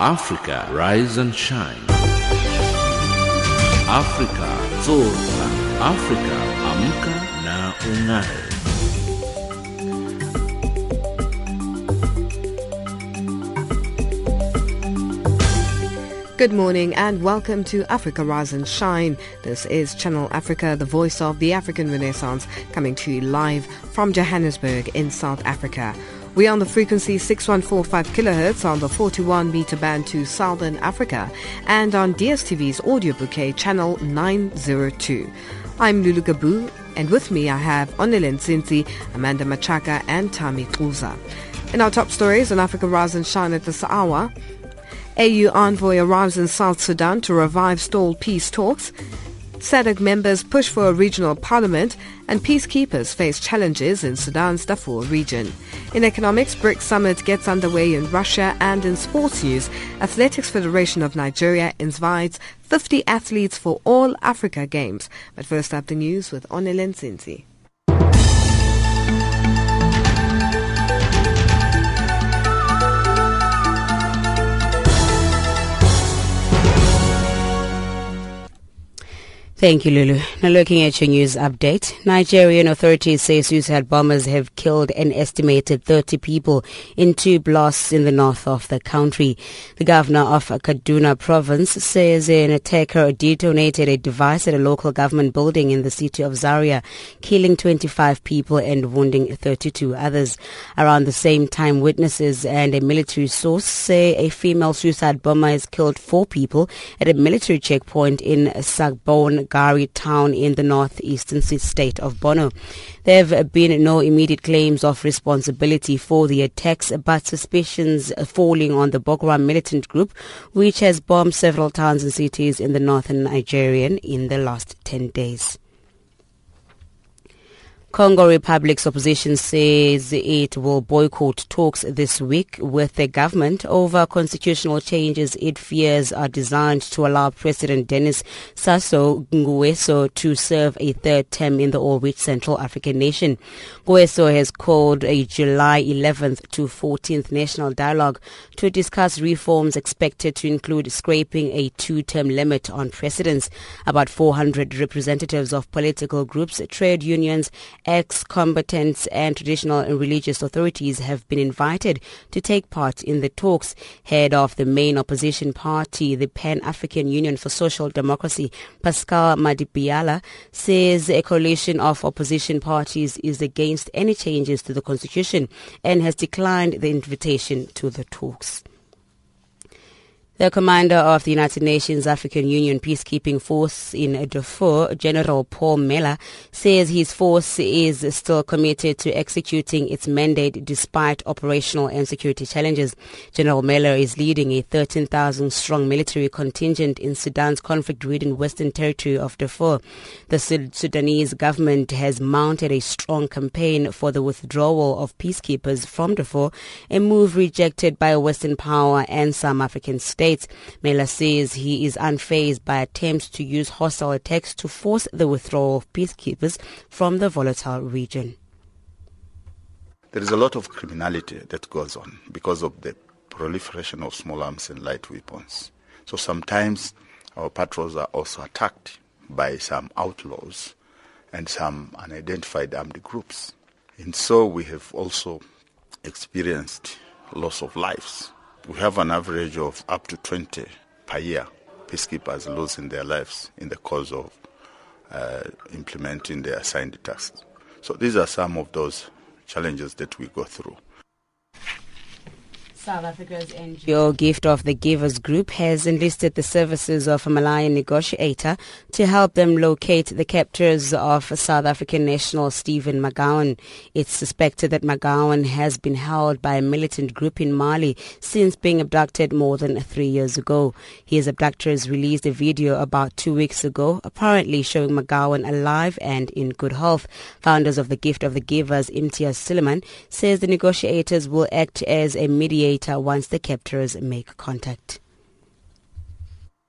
Africa Rise and Shine. Africa Zorka. Africa Amka na Ung'are. Good morning and welcome to Africa Rise and Shine. This is Channel Africa, the voice of the African Renaissance, coming to you live from Johannesburg in South Africa. We are on the frequency 6145 kHz on the 41 meter band to Southern Africa and on DSTV's audio bouquet channel 902. I'm Lulu Gabu and with me I have Onelen Sinti, Amanda Machaka and Tami Kluza. In our top stories on Africa Rise and Shine at this hour, AU envoy arrives in South Sudan to revive stalled peace talks. SADC members push for a regional parliament and peacekeepers face challenges in Sudan's Darfur region. In economics, BRICS summit gets underway in Russia and in sports news, Athletics Federation of Nigeria invites 50 athletes for all Africa Games. But first up the news with Onelen. Thank you, Lulu. Now looking at your news update, Nigerian authorities say suicide bombers have killed an estimated 30 people in two blasts in the north of the country. The governor of Kaduna province says an attacker detonated a device at a local government building in the city of Zaria, killing 25 people and wounding 32 others. Around the same time, witnesses and a military source say a female suicide bomber has killed four people at a military checkpoint in Sagbon, Gari town in the northeastern state of Borno. There have been no immediate claims of responsibility for the attacks, but suspicions falling on the Boko Haram militant group, which has bombed several towns and cities in the northern Nigerian in the last 10 days. Congo Republic's opposition says it will boycott talks this week with the government over constitutional changes it fears are designed to allow President Denis Sassou Nguesso to serve a third term in the all-rich Central African nation. Nguesso has called a July 11th to 14th national dialogue to discuss reforms expected to include scraping a two-term limit on presidents. About 400 representatives of political groups, trade unions, ex-combatants and traditional and religious authorities have been invited to take part in the talks. Head of the main opposition party, the Pan-African Union for Social Democracy, Pascal Madibiala, says a coalition of opposition parties is against any changes to the constitution and has declined the invitation to the talks. The commander of the United Nations African Union peacekeeping force in Darfur, General Paul Mella, says his force is still committed to executing its mandate despite operational and security challenges. General Mella is leading a 13,000 strong military contingent in Sudan's conflict-ridden western territory of Darfur. The Sudanese government has mounted a strong campaign for the withdrawal of peacekeepers from Darfur, a move rejected by a Western power and some African states. States. Mella says he is unfazed by attempts to use hostile attacks to force the withdrawal of peacekeepers from the volatile region. There is a lot of criminality that goes on because of the proliferation of small arms and light weapons. So sometimes our patrols are also attacked by some outlaws and some unidentified armed groups. And so we have also experienced loss of lives we have an average of up to 20 per year peacekeepers losing their lives in the course of uh, implementing their assigned tasks. So these are some of those challenges that we go through. South Africa's NGO Gift of the Givers Group has enlisted the services of a Malian negotiator to help them locate the captors of South African national Stephen McGowan. It's suspected that McGowan has been held by a militant group in Mali since being abducted more than three years ago. His abductors released a video about two weeks ago, apparently showing McGowan alive and in good health. Founders of the Gift of the Givers, Imtiaz Sooliman, says the negotiators will act as a mediator once the captors make contact.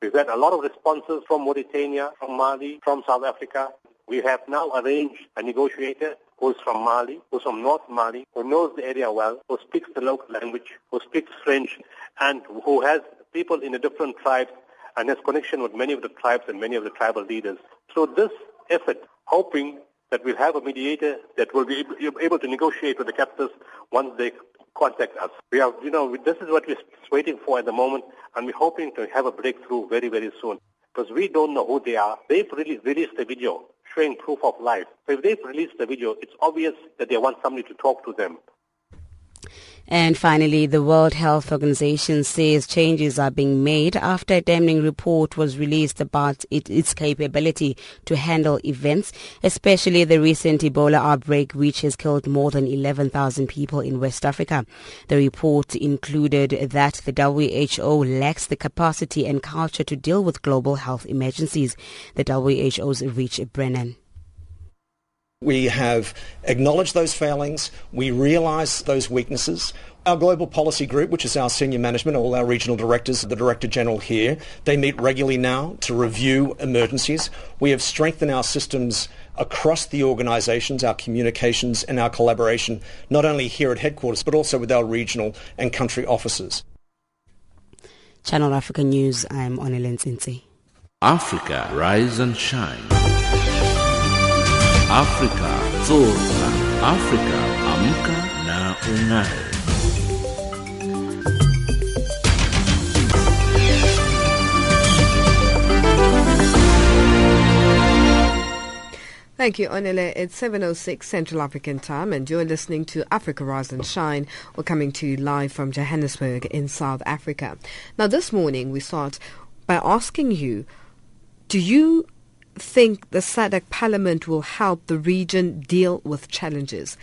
We've had a lot of responses from Mauritania, from Mali, from South Africa. We have now arranged a negotiator who's from Mali, who's from North Mali, who knows the area well, who speaks the local language, who speaks French, and who has people in the different tribes and has connection with many of the tribes and many of the tribal leaders. So this effort, hoping that we'll have a mediator that will be able to negotiate with the captors once they contact us. We are, you know, this is what we're waiting for at the moment, and we're hoping to have a breakthrough very, very soon. Because we don't know who they are. They've released, released a video showing proof of life. So if they've released the video, it's obvious that they want somebody to talk to them. And finally, the World Health Organization says changes are being made after a damning report was released about it, its capability to handle events, especially the recent Ebola outbreak, which has killed more than 11,000 people in West Africa. The report included that the WHO lacks the capacity and culture to deal with global health emergencies. The WHO's Rich Brennan. We have acknowledged those failings. We realise those weaknesses. Our global policy group, which is our senior management, all our regional directors, the Director General here, they meet regularly now to review emergencies. We have strengthened our systems across the organisations, our communications and our collaboration, not only here at headquarters, but also with our regional and country offices. Channel Africa News, I'm Onelen Sinsi. Africa, rise and shine. Afrika zorka, Afrika amka na ung'are. Thank you, Onele. It's 7.06 Central African Time and you're listening to Africa Rise and Shine. We're coming to you live from Johannesburg in South Africa. Now this morning we start by asking you, do you think the SADC Parliament will help the region deal with challenges?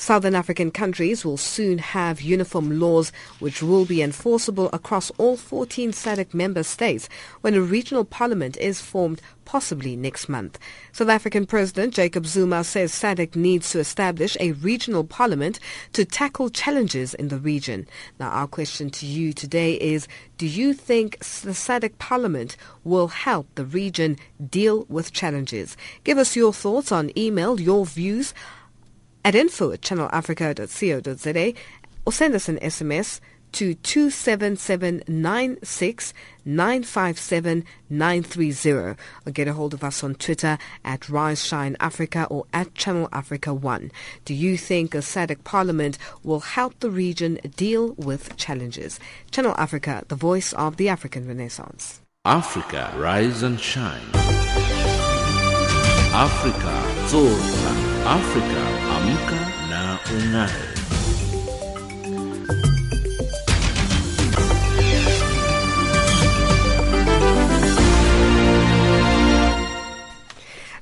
Southern African countries will soon have uniform laws which will be enforceable across all 14 SADC member states when a regional parliament is formed possibly next month. South African President Jacob Zuma says SADC needs to establish a regional parliament to tackle challenges in the region. Now our question to you today is, do you think the SADC parliament will help the region deal with challenges? Give us your thoughts on email, your views at info at channelafrica.co.za or send us an SMS to 27796 957 930 or get a hold of us on Twitter at Rise Shine Africa or at Channel Africa 1. Do you think a SADC parliament will help the region deal with challenges? Channel Africa, the voice of the African Renaissance. Africa, rise and shine. Africa, zorka, Africa amka na ung'are.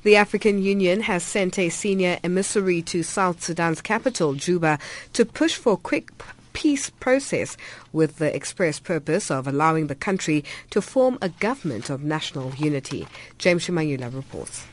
The African Union has sent a senior emissary to South Sudan's capital, Juba, to push for a quick peace process with the express purpose of allowing the country to form a government of national unity. James Shimanyula reports.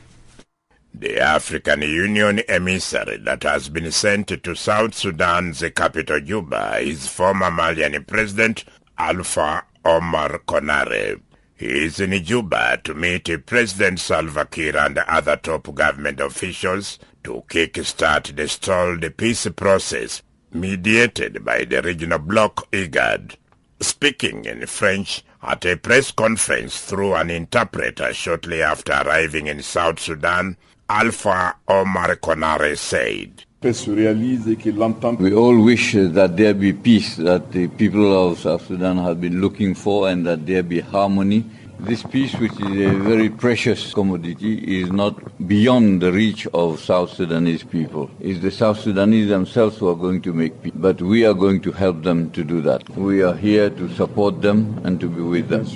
The African Union emissary that has been sent to South Sudan's capital Juba is former Malian President Alpha Omar Konare. He is in Juba to meet President Salva Kiir and other top government officials to kick-start the stalled peace process mediated by the regional bloc IGAD. Speaking in French at a press conference through an interpreter shortly after arriving in South Sudan, Alpha Omar Konare said, we all wish that there be peace that the people of South Sudan have been looking for and that there be harmony. This peace, which is a very precious commodity, is not beyond the reach of South Sudanese people. It's the South Sudanese themselves who are going to make peace, but we are going to help them to do that. We are here to support them and to be with them.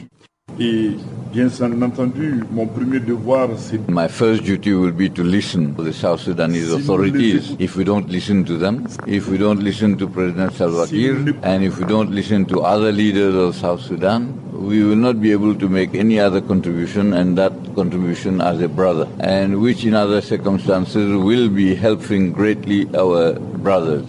Et bien entendu, mon premier devoir, c'est... My first duty will be to listen to the South Sudanese authorities. If we don't listen to them, if we don't listen to President Salva Kiir, and if we don't listen to other leaders of South Sudan, we will not be able to make any other contribution, and that contribution as a brother, and which in other circumstances will be helping greatly our brothers.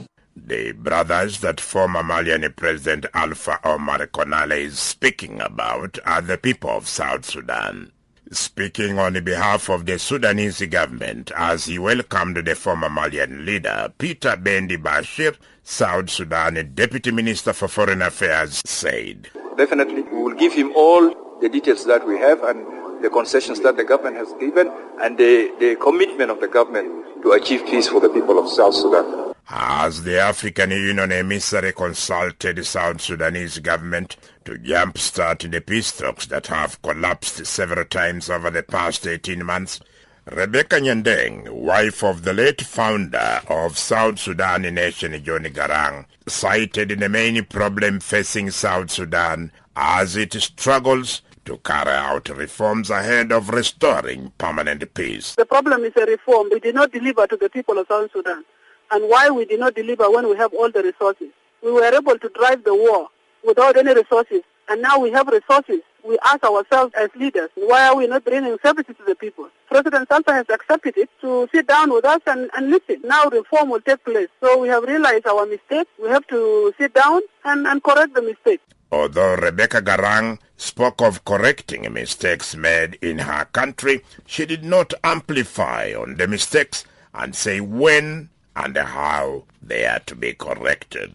The brothers that former Malian President Alpha Omar Konare is speaking about are the people of South Sudan. speaking on behalf of the Sudanese government as he welcomed the former Malian leader, Peter Bendi Bashir, South Sudan Deputy Minister for Foreign Affairs, said. Definitely, we will give him all the details that we have and the concessions that the government has given and the, the commitment of the government to achieve peace for the people of South Sudan. As the African Union emissary consulted the South Sudanese government to jumpstart the peace talks that have collapsed several times over the past 18 months, Rebecca Nyandeng, wife of the late founder of South Sudan Nation John Garang, cited the main problem facing South Sudan as it struggles to carry out reforms ahead of restoring permanent peace. The problem is a reform. We did not deliver to the people of South Sudan. And why we did not deliver when we have all the resources? We were able to drive the war without any resources. And now we have resources. We ask ourselves as leaders, why are we not bringing services to the people? President Salva has accepted it to sit down with us and, and listen. Now reform will take place. So we have realized our mistake. We have to sit down and, and correct the mistake. Although Rebecca Garang spoke of correcting mistakes made in her country, she did not amplify on the mistakes and say when and how they are to be corrected.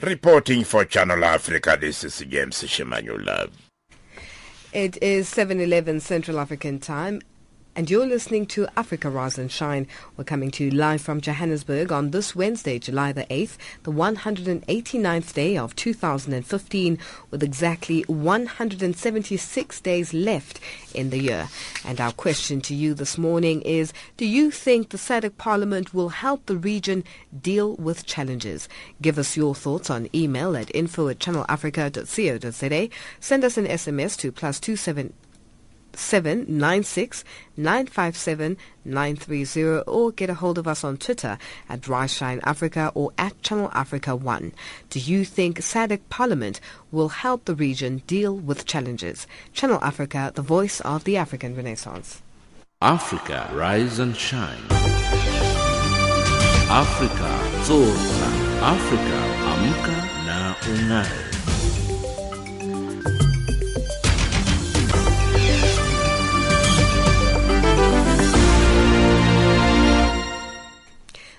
Reporting for Channel Africa, this is James Shimanyula. It is 7.11 Central African Time and you're listening to Africa Rise and Shine. We're coming to you live from Johannesburg on this Wednesday, July the 8th, the 189th day of 2015, with exactly 176 days left in the year. And our question to you this morning is, do you think the SADC Parliament will help the region deal with challenges? Give us your thoughts on email at info at channelafrica.co.za. Send us an SMS to plus two seven Seven nine six nine five seven nine three zero, or get a hold of us on Twitter at Rise Shine Africa or at Channel Africa 1. Do you think SADC Parliament will help the region deal with challenges? Channel Africa, the voice of the African Renaissance. Africa, rise and shine. Africa, zorka. Africa, amka na ungae.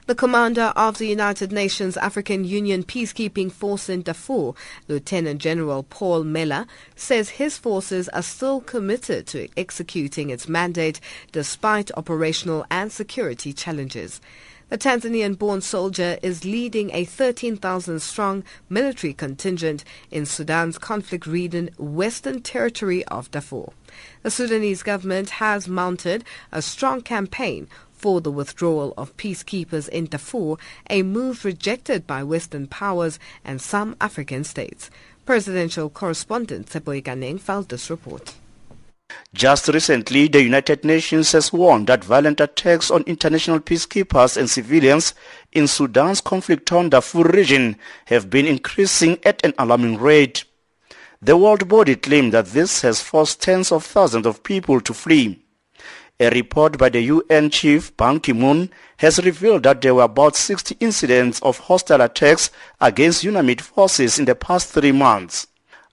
The commander of the United Nations African Union peacekeeping force in Darfur, Lieutenant General Paul Mella, says his forces are still committed to executing its mandate despite operational and security challenges. The Tanzanian born soldier is leading a 13,000 strong military contingent in Sudan's conflict ridden western territory of Darfur. The Sudanese government has mounted a strong campaign for the withdrawal of peacekeepers in Darfur, a move rejected by Western powers and some African states. Presidential correspondent Tshepo Ikaneng filed this report. Just recently, the United Nations has warned that violent attacks on international peacekeepers and civilians in Sudan's conflict-torn Darfur region have been increasing at an alarming rate. The world body claimed that this has forced tens of thousands of people to flee. A report by the UN chief Ban Ki-moon has revealed that there were about 60 incidents of hostile attacks against UNAMID forces in the past three months.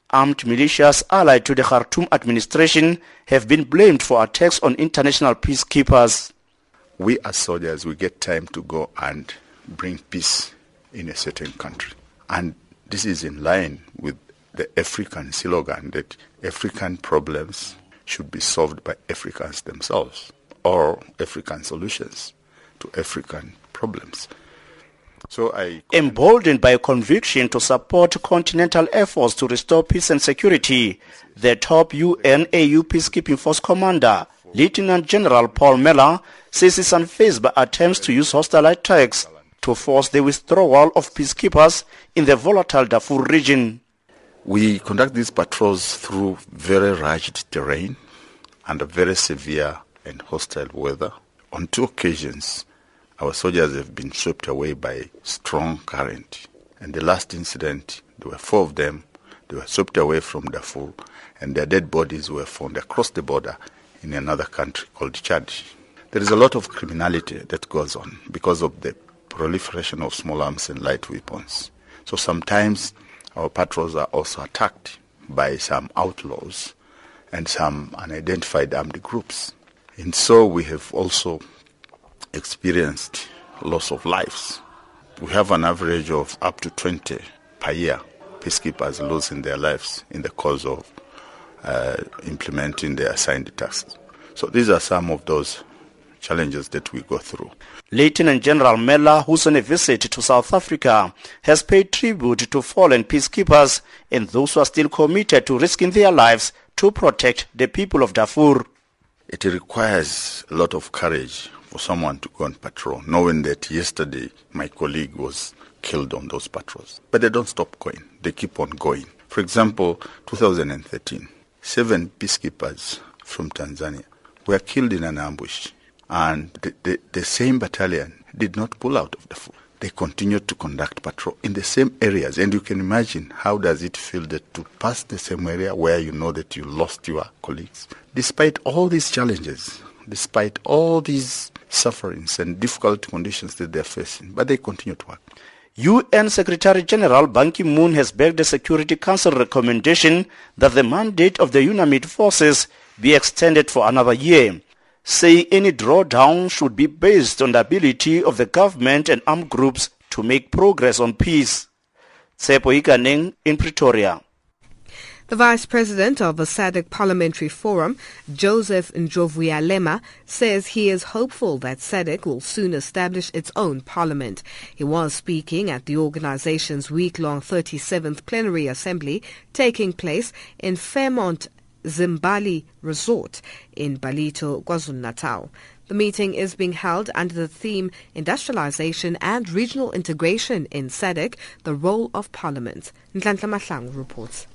Armed militias allied to the Khartoum administration have been blamed for attacks on international peacekeepers. We as soldiers, we get time to go and bring peace in a certain country. And this is in line with the African slogan that African problems should be solved by Africans themselves or African solutions to African problems. So I emboldened by a conviction to support continental efforts to restore peace and security, the top UNAU peacekeeping force commander, Lieutenant General Paul Mella, says he's unfazed by attempts to use hostile attacks to force the withdrawal of peacekeepers in the volatile Darfur region. We conduct these patrols through very rugged terrain under very severe and hostile weather. On two occasions, our soldiers have been swept away by strong current. And the last incident, there were four of them. They were swept away from Darfur, and their dead bodies were found across the border in another country called Chad. There is a lot of criminality that goes on because of the proliferation of small arms and light weapons. So sometimes our patrols are also attacked by some outlaws, and some unidentified armed groups. And so we have also experienced loss of lives. We have an average of up to 20 per year peacekeepers losing their lives in the course of uh, implementing their assigned tasks. So these are some of those challenges that we go through. Lieutenant General Mella, who's on a visit to South Africa, has paid tribute to fallen peacekeepers and those who are still committed to risking their lives to protect the people of Darfur. It requires a lot of courage for someone to go on patrol, knowing that yesterday my colleague was killed on those patrols. But they don't stop going. They keep on going. For example, 2013, seven peacekeepers from Tanzania were killed in an ambush. And the, the, the same battalion did not pull out of the Darfur. They continued to conduct patrol in the same areas. And you can imagine how does it feel that to pass the same area where you know that you lost your colleagues. Despite all these challenges, despite all these sufferings and difficult conditions that they're facing, but they continue to work. UN Secretary General Ban Ki-moon has backed the Security Council recommendation that the mandate of the UNAMID forces be extended for another year, saying any drawdown should be based on the ability of the government and armed groups to make progress on peace. Tshepo Ikaneng in Pretoria. The Vice President of the SADC Parliamentary Forum, Joseph Ndlovuyalema, says he is hopeful that SADC will soon establish its own parliament. He was speaking at the organization's week-long 37th plenary assembly taking place in Fairmont Zimbali Resort in Ballito, KwaZulu-Natal. The meeting is being held under the theme Industrialization and Regional Integration in SADC, the Role of Parliament. Nhlanhla Mahlangu reports.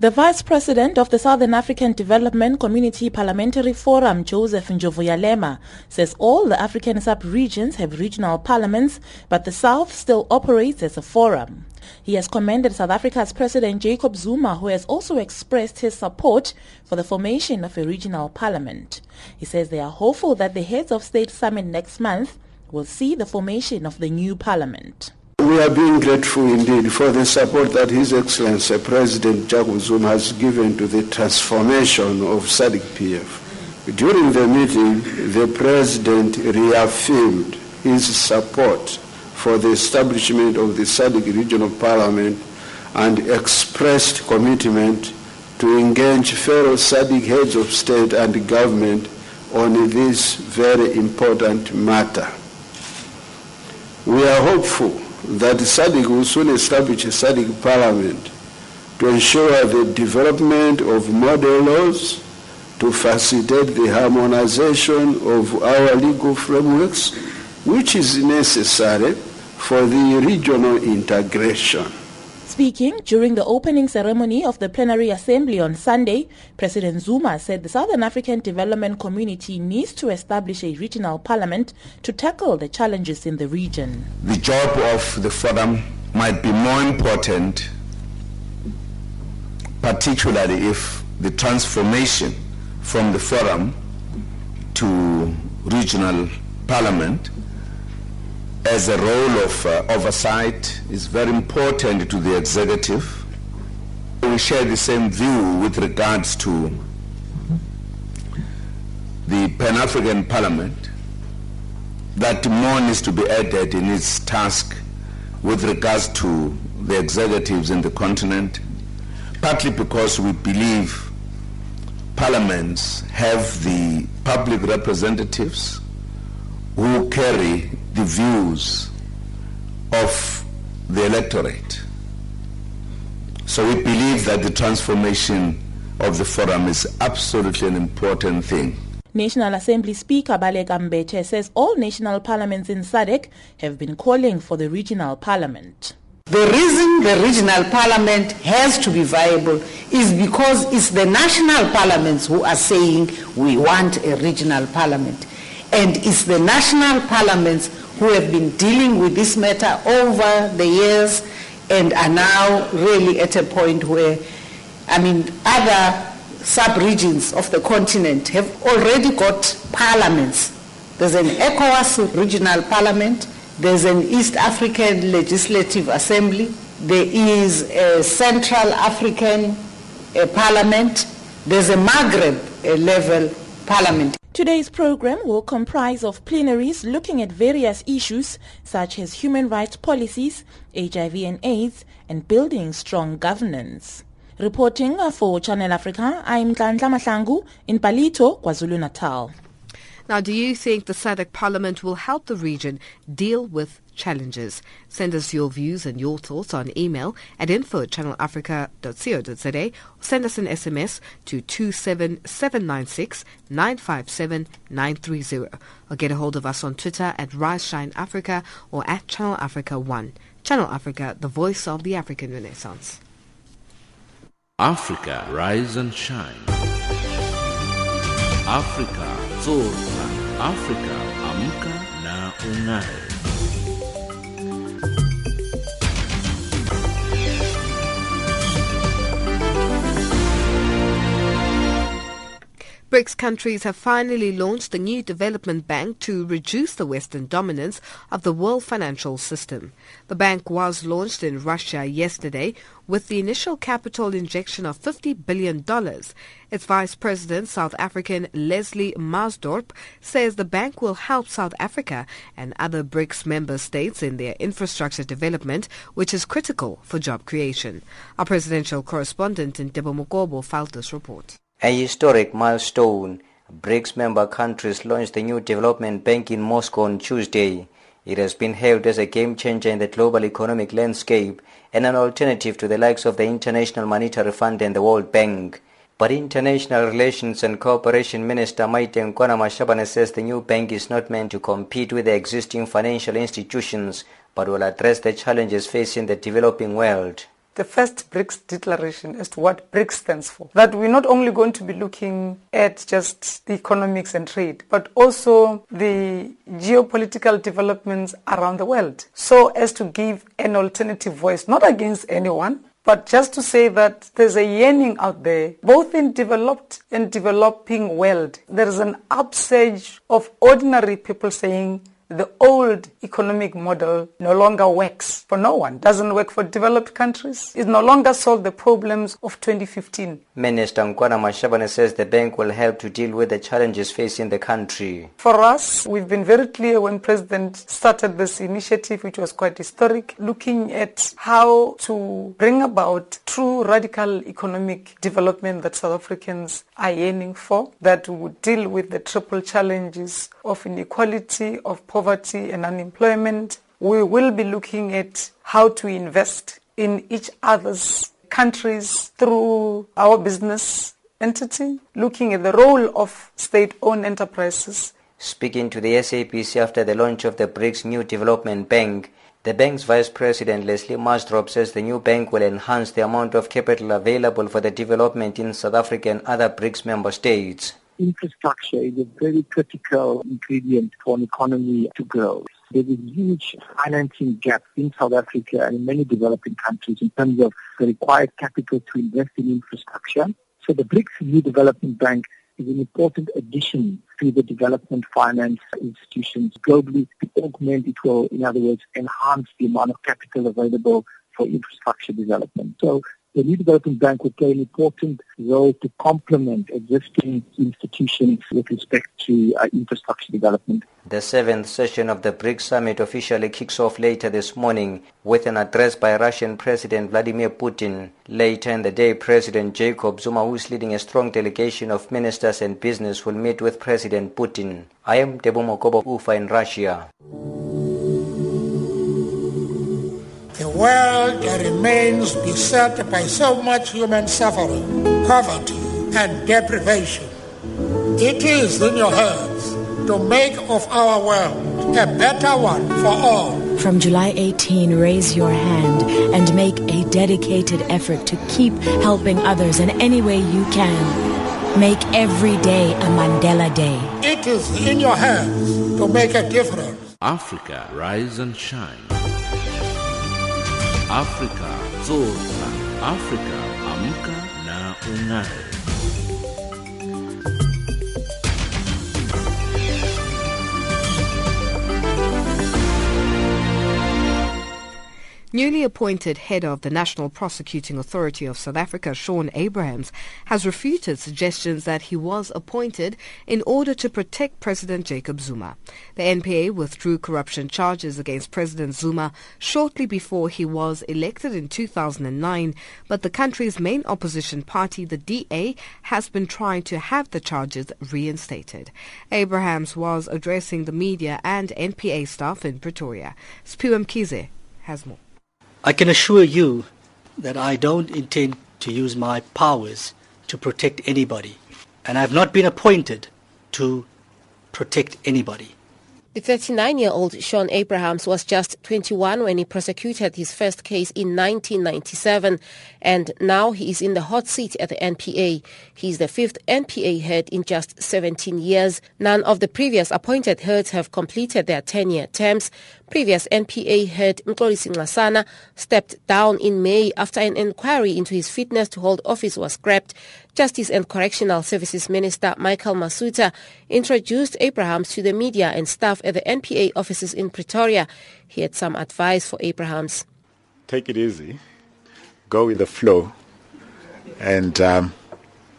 The Vice President of the Southern African Development Community Parliamentary Forum, Joseph Ndlovuyalema, says all the African sub-regions have regional parliaments, but the South still operates as a forum. He has commended South Africa's President Jacob Zuma, who has also expressed his support for the formation of a regional parliament. He says they are hopeful that the Heads of State Summit next month will see the formation of the new parliament. We are being grateful indeed for the support that His Excellency President Jacob Zuma has given to the transformation of SADC-PF. During the meeting, the President reaffirmed his support for the establishment of the SADC Regional Parliament and expressed commitment to engage fellow SADC heads of state and government on this very important matter. We are hopeful that SADC will soon establish a SADC parliament to ensure the development of model laws to facilitate the harmonization of our legal frameworks, which is necessary for the regional integration. Speaking during the opening ceremony of the plenary assembly on Sunday, President Zuma said the Southern African development community needs to establish a regional parliament to tackle the challenges in the region. The job of the forum might be more important, particularly if the transformation from the forum to regional parliament as a role of uh, oversight is very important to the executive. We share the same view with regards to the Pan-African Parliament that more needs to be added in its task with regards to the executives in the continent, partly because we believe parliaments have the public representatives who carry the views of the electorate. So we believe that the transformation of the forum is absolutely an important thing. National Assembly Speaker Baleka Mbete says all national parliaments in SADC have been calling for the regional parliament. The reason the regional parliament has to be viable is because it's the national parliaments who are saying we want a regional parliament. And it's the national parliaments who have been dealing with this matter over the years and are now really at a point where, I mean, other sub-regions of the continent have already got parliaments. There's an ECOWAS regional parliament, there's an East African Legislative Assembly, there is a Central African uh, Parliament, there's a Maghreb a level parliament. Today's program will comprise of plenaries looking at various issues such as human rights policies, HIV and AIDS, and building strong governance. Reporting for Channel Africa, I'm Nhlanhla Mahlangu in Ballito, KwaZulu-Natal. Now, do you think the SADC Parliament will help the region deal with challenges? Send us your views and your thoughts on email at info channelafrica.co.za or send us an SMS to 27796 957 930 or get a hold of us on Twitter at Rise Shine Africa or at Channel Africa 1. Channel Africa, the voice of the African Renaissance. Africa, rise and shine. Africa, zorka. Africa, amka na ungae. BRICS countries have finally launched a new development bank to reduce the Western dominance of the world financial system. The bank was launched in Russia yesterday with the initial capital injection of $50 billion. Its Vice President, South African Leslie Maasdorp, says the bank will help South Africa and other BRICS member states in their infrastructure development, which is critical for job creation. Our presidential correspondent in Debo Mokobo filed this report. A historic milestone. BRICS member countries launched the new development bank in Moscow on Tuesday. It has been hailed as a game changer in the global economic landscape and an alternative to the likes of the International Monetary Fund and the World Bank. But International Relations and Cooperation Minister Maite Nkoana Mashabane says the new bank is not meant to compete with the existing financial institutions but will address the challenges facing the developing world the first BRICS declaration as to what BRICS stands for. That we're not only going to be looking at just the economics and trade, but also the geopolitical developments around the world, so as to give an alternative voice, not against anyone, but just to say that there's a yearning out there, both in developed and developing world. There is an upsurge of ordinary people saying the old economic model no longer works for no one, doesn't work for developed countries. It no longer solves the problems of 2015. Minister Nkoana Mashabane says the bank will help to deal with the challenges facing the country. For us, we've been very clear when President started this initiative, which was quite historic, looking at how to bring about true radical economic development that South Africans are yearning for, that would deal with the triple challenges of inequality, of poverty, and unemployment. We will be looking at how to invest in each other's countries through our business entity, looking at the role of state-owned enterprises. Speaking to the SABC after the launch of the BRICS New Development Bank, the bank's vice president Leslie Maasdorp says the new bank will enhance the amount of capital available for the development in South Africa and other BRICS member states infrastructure is a very critical ingredient for an economy to grow. There's a huge financing gap in South Africa and in many developing countries in terms of the required capital to invest in infrastructure. So the BRICS New Development Bank is an important addition to the development finance institutions globally to augment, it will, in other words, enhance the amount of capital available for infrastructure development. So the New Development Bank will play an important role to complement existing institutions with respect to uh, infrastructure development. The seventh session of the BRICS summit officially kicks off later this morning with an address by Russian President Vladimir Putin. Later in the day, President Jacob Zuma, who is leading a strong delegation of ministers and business, will meet with President Putin. I am Debo Mokobo Ufa in Russia. The world remains beset by so much human suffering, poverty, and deprivation. It is in your hands to make of our world a better one for all. From July 18, raise your hand and make a dedicated effort to keep helping others in any way you can. Make every day a Mandela Day. It is in your hands to make a difference. Africa, rise and shine. Africa, zorka. Africa, amka na ungae. Newly appointed head of the National Prosecuting Authority of South Africa, Shaun Abrahams, has refuted suggestions that he was appointed in order to protect President Jacob Zuma. The NPA withdrew corruption charges against President Zuma shortly before he was elected in 2009, but the country's main opposition party, the DA, has been trying to have the charges reinstated. Abrahams was addressing the media and NPA staff in Pretoria. Spuam Kize has more. I can assure you that I don't intend to use my powers to protect anybody, and I have not been appointed to protect anybody. The 39-year-old Shaun Abrahams was just 21 when he prosecuted his first case in 1997 and now he is in the hot seat at the NPA. He is the fifth NPA head in just 17 years. None of the previous appointed heads have completed their 10-year terms. Previous NPA head Mxolisi Nxasana stepped down in May after an inquiry into his fitness to hold office was scrapped. Justice and Correctional Services Minister Michael Masutha introduced Abrahams to the media and staff at the NPA offices in Pretoria. He had some advice for Abrahams. Take it easy, go with the flow, and um,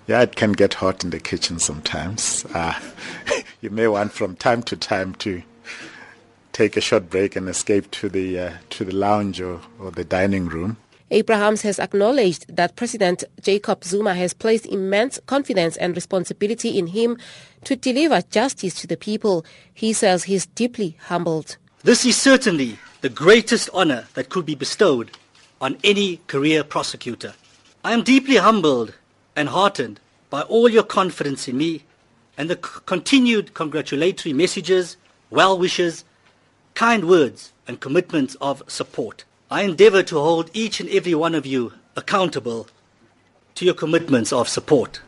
yeah, it can get hot in the kitchen sometimes. Uh, you may want from time to time to take a short break and escape to the uh, to the lounge or, or the dining room. Abrahams has acknowledged that President Jacob Zuma has placed immense confidence and responsibility in him to deliver justice to the people. He says he is deeply humbled. This is certainly the greatest honor that could be bestowed on any career prosecutor. I am deeply humbled and heartened by all your confidence in me and the c- continued congratulatory messages, well wishes, kind words and commitments of support. I endeavor to hold each and every one of you accountable to your commitments of support.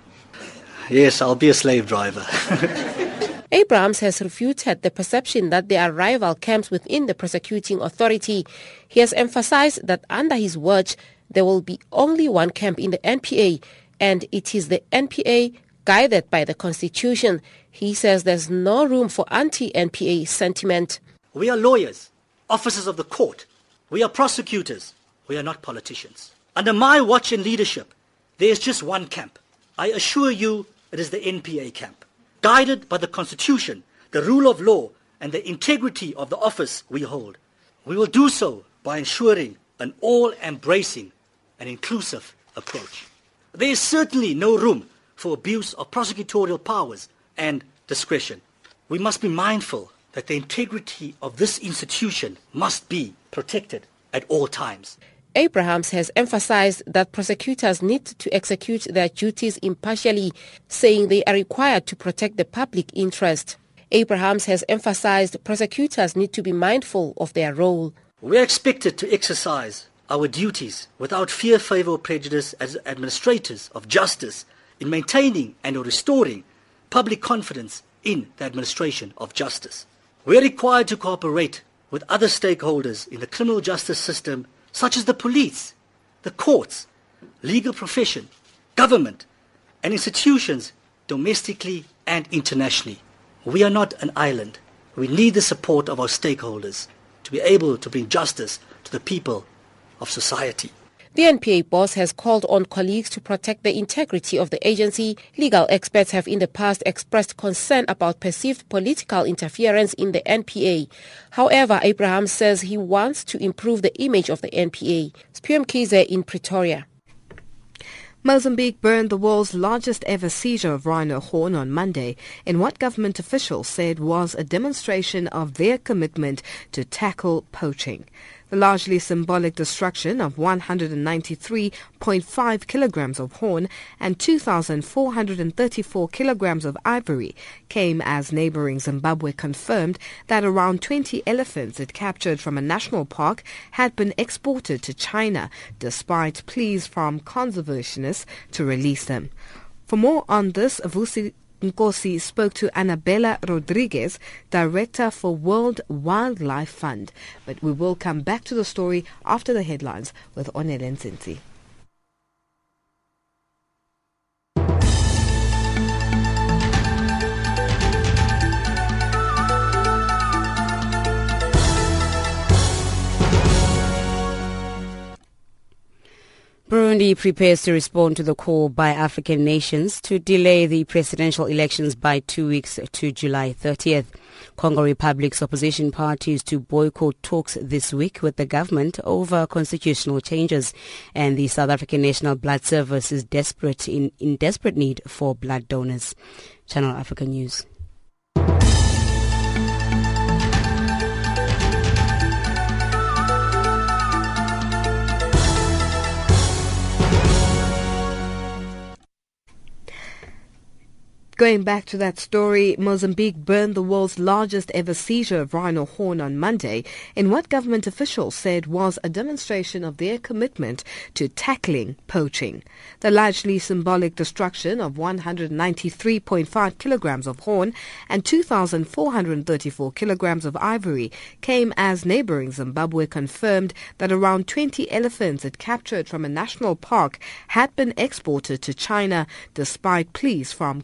Yes, I'll be a slave driver. Abrahams has refuted the perception that there are rival camps within the prosecuting authority. He has emphasized that under his watch, there will be only one camp in the NPA, and it is the NPA guided by the Constitution. He says there's no room for anti-NPA sentiment. We are lawyers, officers of the court. We are prosecutors. We are not politicians. Under my watch and leadership, there is just one camp. I assure you it is the NPA camp. Guided by the Constitution, the rule of law, and the integrity of the office we hold. We will do so by ensuring an all-embracing and inclusive approach. There is certainly no room for abuse of prosecutorial powers and discretion. We must be mindful that the integrity of this institution must be protected at all times. Abrahams has emphasized that prosecutors need to execute their duties impartially, saying they are required to protect the public interest. Abrahams has emphasized prosecutors need to be mindful of their role. We are expected to exercise our duties without fear, favor, or prejudice as administrators of justice in maintaining and restoring public confidence in the administration of justice. We are required to cooperate with other stakeholders in the criminal justice system, such as the police, the courts, legal profession, government, and institutions domestically and internationally. We are not an island. We need the support of our stakeholders to be able to bring justice to the people of society. The NPA boss has called on colleagues to protect the integrity of the agency. Legal experts have in the past expressed concern about perceived political interference in the NPA. However, Abraham says he wants to improve the image of the NPA. Spuam Kize in Pretoria. Mozambique burned the world's largest ever seizure of rhino horn on Monday in what government officials said was a demonstration of their commitment to tackle poaching. The largely symbolic destruction of 193.5 kilograms of horn and 2,434 kilograms of ivory came as neighboring Zimbabwe confirmed that around 20 elephants it captured from a national park had been exported to China despite pleas from conservationists to release them. For more on this, Vusi Nkosi spoke to Anabela Rodrigues, Director for World Wildlife Fund. But we will come back to the story after the headlines with Onele Nzinzi. Burundi prepares to respond to the call by African nations to delay the presidential elections by two weeks to July 30th. Congo Republic's opposition parties to boycott talks this week with the government over constitutional changes and the South African National Blood Service is desperate in, in desperate need for blood donors. Channel Africa News. Going back to that story, Mozambique burned the world's largest ever seizure of rhino horn on Monday in what government officials said was a demonstration of their commitment to tackling poaching. The largely symbolic destruction of 193.5 kilograms of horn and 2,434 kilograms of ivory came as neighboring Zimbabwe confirmed that around 20 elephants it captured from a national park had been exported to China despite pleas from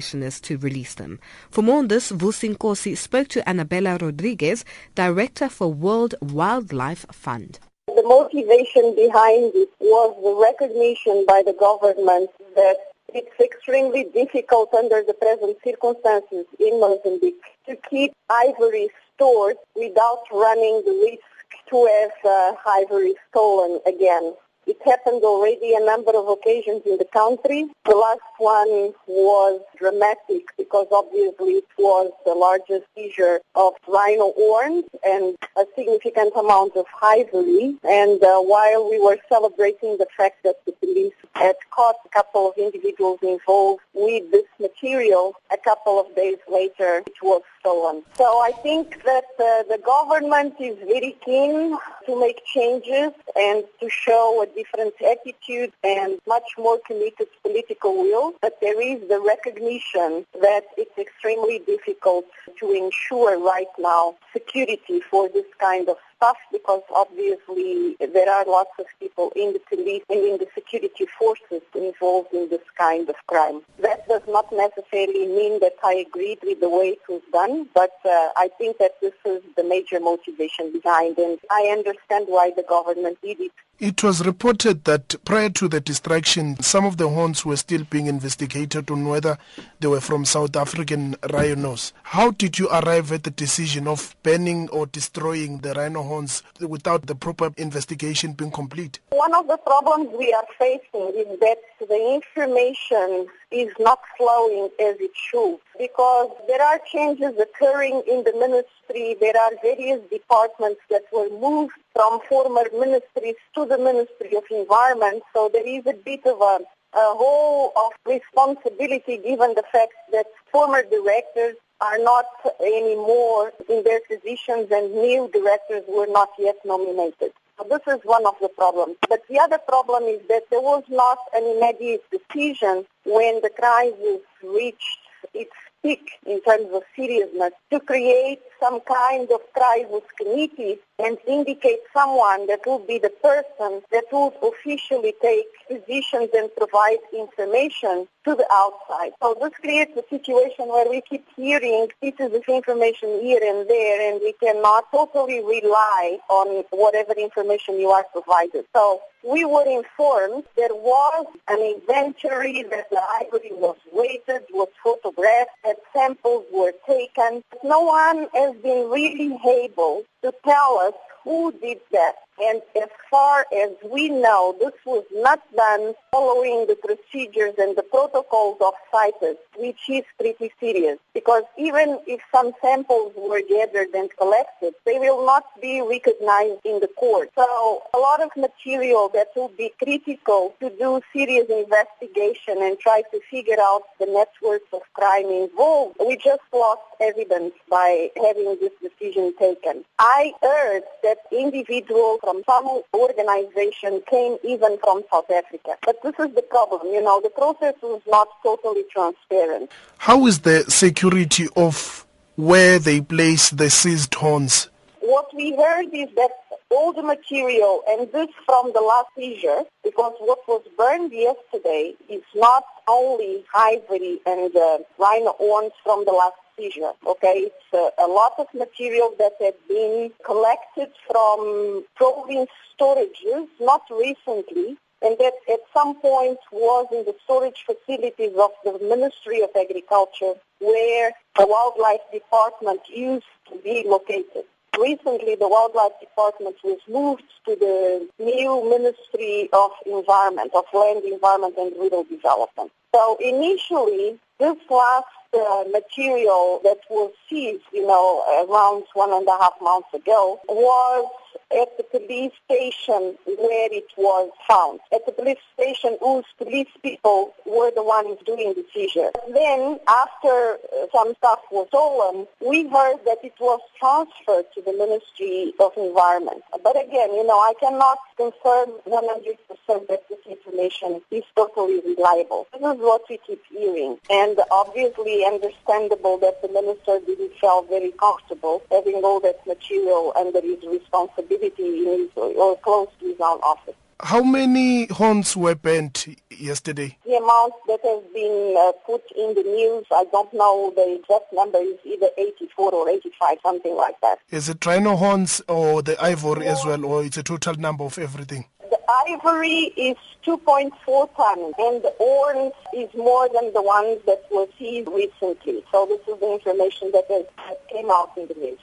to release them. For more on this, Vusi spoke to Anabela Rodrigues, Director for World Wildlife Fund. The motivation behind it was the recognition by the government that it's extremely difficult under the present circumstances in Mozambique to keep ivory stored without running the risk to have uh, ivory stolen again. It happened already a number of occasions in the country. The last one was dramatic because obviously it was the largest seizure of rhino horns and a significant amount of ivory. And uh, while we were celebrating the fact that the police had caught a couple of individuals involved with this material, a couple of days later it was stolen. So I think that uh, the government is very keen to make changes and to show a different attitude and much more committed political will, but there is the recognition that it's extremely difficult to ensure right now security for this kind of stuff because obviously there are lots of people in the police and in the security forces involved in this kind of crime. That does not necessarily mean that I agreed with the way it was done, but uh, I think that this is the major motivation behind and I understand why the government did it. It was reported that prior to the destruction, some of the horns were still being investigated on whether they were from South African rhinos. How did you arrive at the decision of banning or destroying the rhino horns without the proper investigation being complete? One of the problems we are facing is that the information is not flowing as it should because there are changes occurring in the ministry. There are various departments that were moved from former ministries to the Ministry of Environment. So there is a bit of a, a whole of responsibility given the fact that former directors are not anymore in their positions and new directors were not yet nominated. So this is one of the problems. But the other problem is that there was not an immediate decision when the crisis reached its in terms of seriousness to create some kind of crisis committee and indicate someone that will be the person that will officially take positions and provide information to the outside. So this creates a situation where we keep hearing pieces of information here and there and we cannot totally rely on whatever information you are provided. So we were informed there was an inventory that the ivory was weighted, was photographed, that samples were taken. No one has been really able to tell us who did that. And as far as we know, this was not done following the procedures and the protocols of CITES, which is pretty serious. Because even if some samples were gathered and collected, they will not be recognized in the court. So a lot of material that will be critical to do serious investigation and try to figure out the networks of crime involved, we just lost evidence by having this decision taken. I heard that individuals from some organization came even from South Africa. But this is the problem, you know, the process was not totally transparent. How is the security of where they place the seized horns? What we heard is that all the material, and this from the last seizure, because what was burned yesterday is not only ivory and uh, rhino horns from the last seizure. Okay, it's uh, a lot of material that had been collected from province storages, not recently, and that at some point was in the storage facilities of the Ministry of Agriculture where the Wildlife Department used to be located. Recently, the Wildlife Department was moved to the new Ministry of Environment, of Land, Environment and Rural Development. So initially, this last uh, material that was seized, you know, around one and a half months ago was at the police station where it was found. At the police station, whose police people were the ones doing the seizure. Then, after uh, some stuff was stolen, we heard that it was transferred to the Ministry of Environment. But again, you know, I cannot confirm 100% that this information is totally reliable. This is what we keep hearing. And obviously understandable that the minister didn't feel very comfortable having all that material under his responsibility in his, or close to his own office. How many horns were burnt yesterday? The amount that has been uh, put in the news, I don't know the exact number, is either 84 or 85, something like that. Is it rhino horns or the ivory as well, or it's a total number of everything? The ivory is 2.4 tons, and the horns is more than the ones that were seized recently. So this is the information that, has, that came out in the news.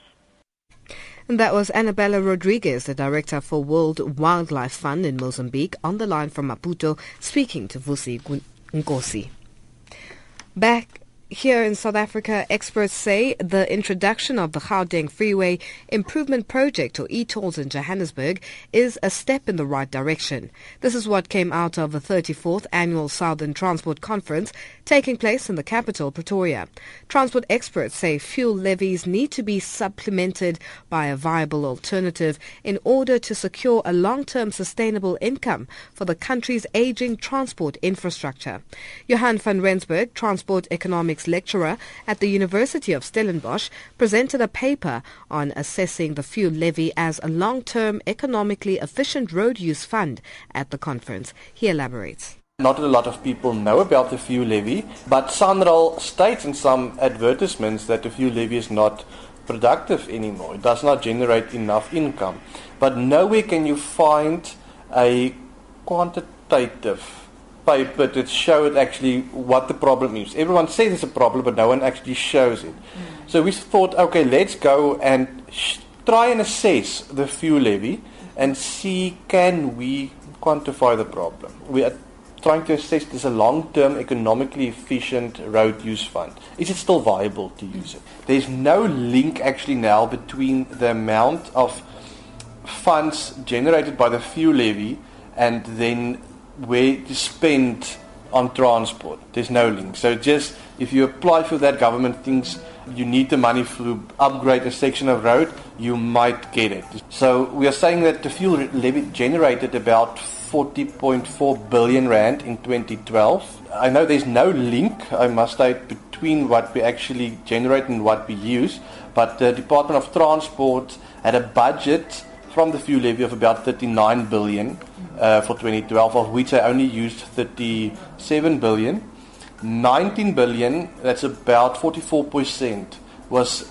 And that was Anabela Rodrigues, the director for World Wildlife Fund in Mozambique, on the line from Maputo, speaking to Vusi Nkosi. Back here in South Africa, experts say the introduction of the Gauteng Freeway Improvement Project, or e-tolls in Johannesburg, is a step in the right direction. This is what came out of the 34th Annual Southern Transport Conference taking place in the capital, Pretoria. Transport experts say fuel levies need to be supplemented by a viable alternative in order to secure a long-term sustainable income for the country's aging transport infrastructure. Johan van Rensburg, Transport Economics lecturer at the University of Stellenbosch, presented a paper on assessing the fuel levy as a long-term economically efficient road use fund at the conference. He elaborates. Not a lot of people know about the fuel levy, but Sanral states in some advertisements that the fuel levy is not productive anymore. It does not generate enough income. But nowhere can you find a quantitative paper that showed actually what the problem is. Everyone says it's a problem, but no one actually shows it. Mm. So we thought, okay, let's go and sh- try and assess the fuel levy and see can we quantify the problem. We are trying to assess this a long-term, economically efficient road use fund. Is it still viable to use it? There's no link actually now between the amount of funds generated by the fuel levy and then where to spend on transport. There's no link. So just if you apply for that, government thinks you need the money to upgrade a section of road, you might get it. So we are saying that the fuel levy generated about 40.4 billion rand in 2012. I know there's no link, I must state, between what we actually generate and what we use, but the Department of Transport had a budget from the fuel levy of about 39 billion uh, for 2012, of which I only used 37 billion. 19 billion, that's about 44%, was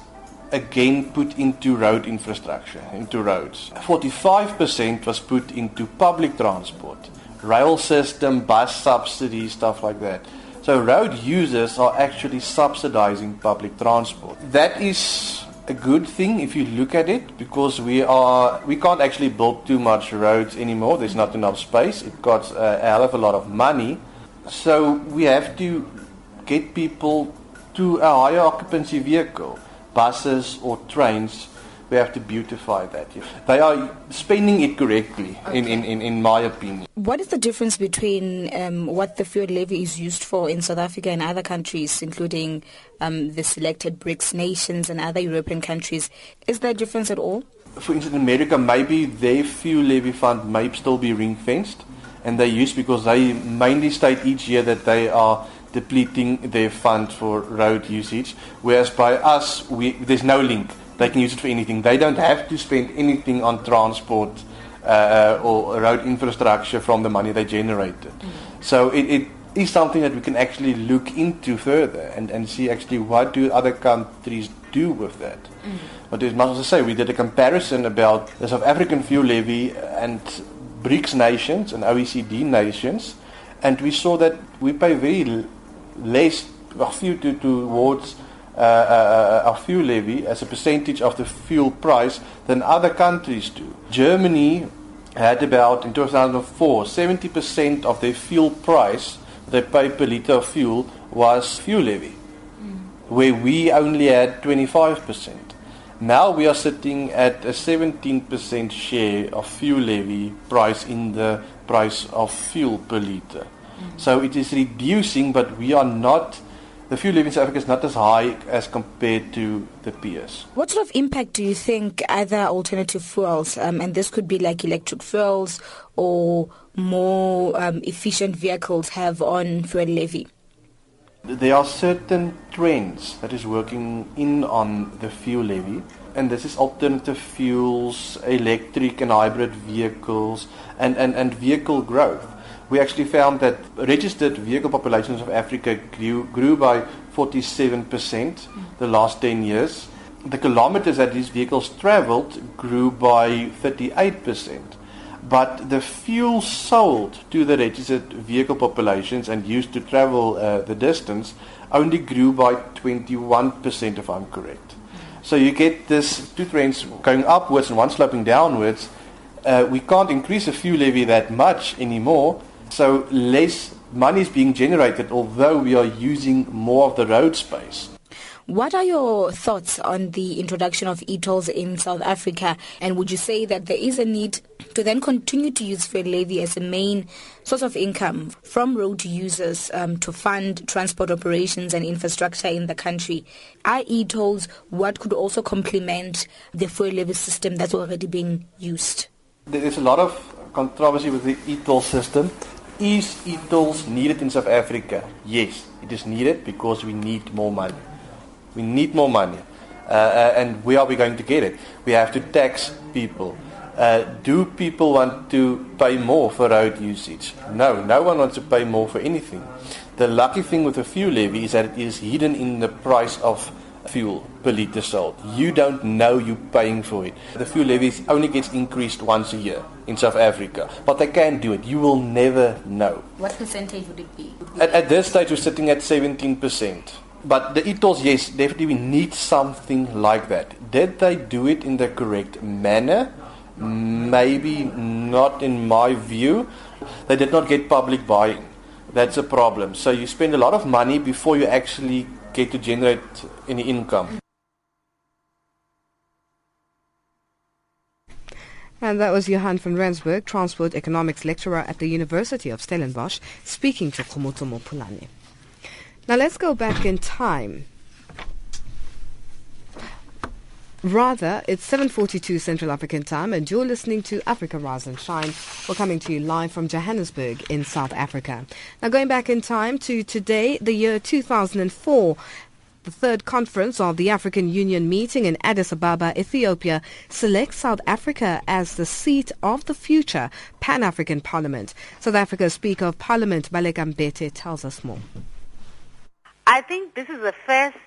again put into road infrastructure, into roads. 45% was put into public transport, rail system, bus subsidies, stuff like that. So road users are actually subsidizing public transport. That is a good thing if you look at it because we are we can't actually build too much roads anymore. There's not enough space. It costs a hell of a lot of money. So we have to get people to a higher occupancy vehicle, buses or trains we have to beautify that. They are spending it correctly, okay. in, in, in, my opinion. What is the difference between um, what the fuel levy is used for in South Africa and other countries, including um, the selected BRICS nations and other European countries? Is there a difference at all? For instance, in America, maybe their fuel levy fund may still be ring fenced, and they use because they mainly state each year that they are depleting their fund for road usage, whereas by us, we, there's no link they can use it for anything. They don't have to spend anything on transport uh, or road infrastructure from the money they generated. Mm. So it, it is something that we can actually look into further and, and see actually what do other countries do with that. Mm. But as much as I say, we did a comparison about the South African fuel levy and BRICS nations and OECD nations, and we saw that we pay very less, few to, towards uh, uh, our fuel levy as a percentage of the fuel price than other countries do. Germany had about, in 2004, 70% of their fuel price they pay per litre of fuel was fuel levy, mm. where we only had 25%. Now we are sitting at a 17% share of fuel levy price in the price of fuel per litre. Mm. So it is reducing, but we are not the fuel levy in South Africa is not as high as compared to the peers. What sort of impact do you think other alternative fuels, um, and this could be like electric fuels or more um, efficient vehicles, have on fuel levy? There are certain trends that is working in on the fuel levy, and this is alternative fuels, electric and hybrid vehicles, and, and, and vehicle growth we actually found that registered vehicle populations of Africa grew, grew by 47% the last 10 years. The kilometers that these vehicles traveled grew by 38%. But the fuel sold to the registered vehicle populations and used to travel uh, the distance only grew by 21%, if I'm correct. So you get this two trends going upwards and one sloping downwards. Uh, we can't increase the fuel levy that much anymore so less money is being generated, although we are using more of the road space. What are your thoughts on the introduction of e-tolls in South Africa? And would you say that there is a need to then continue to use fuel levy as a main source of income from road users um, to fund transport operations and infrastructure in the country? Are e-tolls what could also complement the fuel levy system that's already being used? There's a lot of controversy with the e-toll system. Is e-tolls needed in South Africa? Yes, it is needed because we need more money. We need more money. Uh, uh, and where are we going to get it? We have to tax people. Uh, do people want to pay more for road usage? No, no one wants to pay more for anything. The lucky thing with the fuel levy is that it is hidden in the price of fuel per litre sold. You don't know you're paying for it. The fuel levy only gets increased once a year in South Africa, but they can do it. You will never know. What percentage would it be? At, at this stage, we're sitting at 17%. But the e-tolls, yes, definitely we need something like that. Did they do it in the correct manner? Maybe not in my view. They did not get public buying. That's a problem. So you spend a lot of money before you actually get to generate any income. And that was Johan van Rensburg, Transport Economics Lecturer at the University of Stellenbosch, speaking to Khumuto Mopulane. Now let's go back in time. Rather, it's 7.42 Central African Time and you're listening to Africa Rise and Shine. We're coming to you live from Johannesburg in South Africa. Now going back in time to today, the year 2004, the third conference of the African Union meeting in Addis Ababa, Ethiopia, selects South Africa as the seat of the future Pan-African Parliament. South Africa's Speaker of Parliament, Baleka Mbete, tells us more. I think this is the first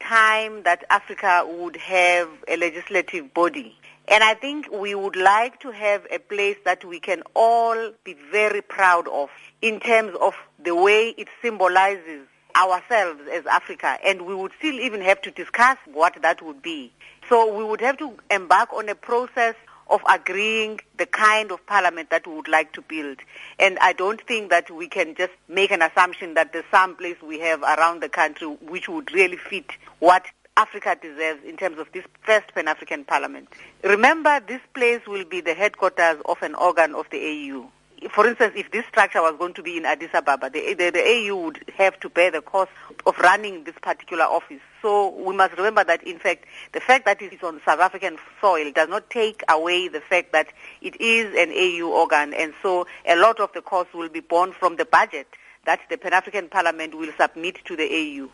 time that Africa would have a legislative body. And I think we would like to have a place that we can all be very proud of in terms of the way it symbolizes ourselves as Africa. And we would still even have to discuss what that would be. So we would have to embark on a process of agreeing the kind of parliament that we would like to build. And I don't think that we can just make an assumption that there's some place we have around the country which would really fit what Africa deserves in terms of this first Pan-African Parliament. Remember, this place will be the headquarters of an organ of the AU for instance, if this structure was going to be in Addis Ababa, the, the, the, AU would have to bear the cost of running this particular office. So we must remember that, in fact, the fact that it is on South African soil does not take away the fact that it is an AU organ, and so a lot of the costs will be borne from the budget that the Pan-African Parliament will submit to the AU.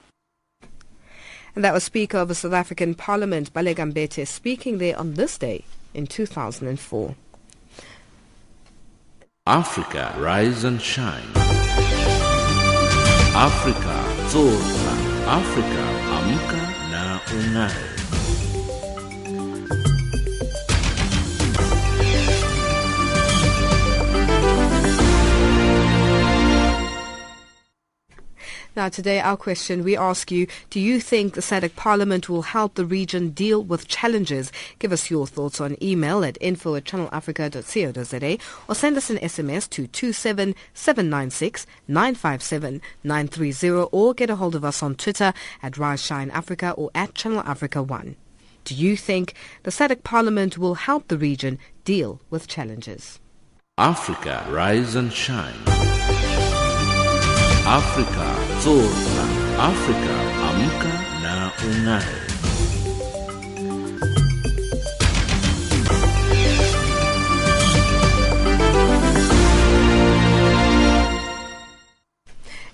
And that was Speaker of the South African Parliament, Baleka Mbete, speaking there on this day in 2004. Africa, rise and shine. Africa, zorka. Africa, amka na ungae. Now, today, our question we ask you Do you think the SADC Parliament will help the region deal with challenges? Give us your thoughts on email at info at channelafrica.co.za or send us an SMS to 27796 957 930 or get a hold of us on Twitter at Rise Shine Africa or at Channel Africa 1. Do you think the SADC Parliament will help the region deal with challenges? Africa, rise and shine. Africa, zorka. Africa, amka na ungae.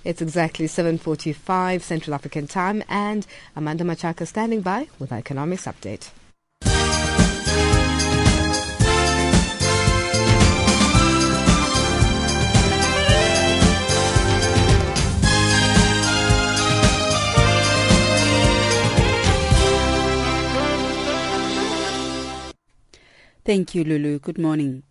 It's exactly 7.45 Central African time and Amanda Machaka standing by with our economics update. Thank you, Lulu. Good morning.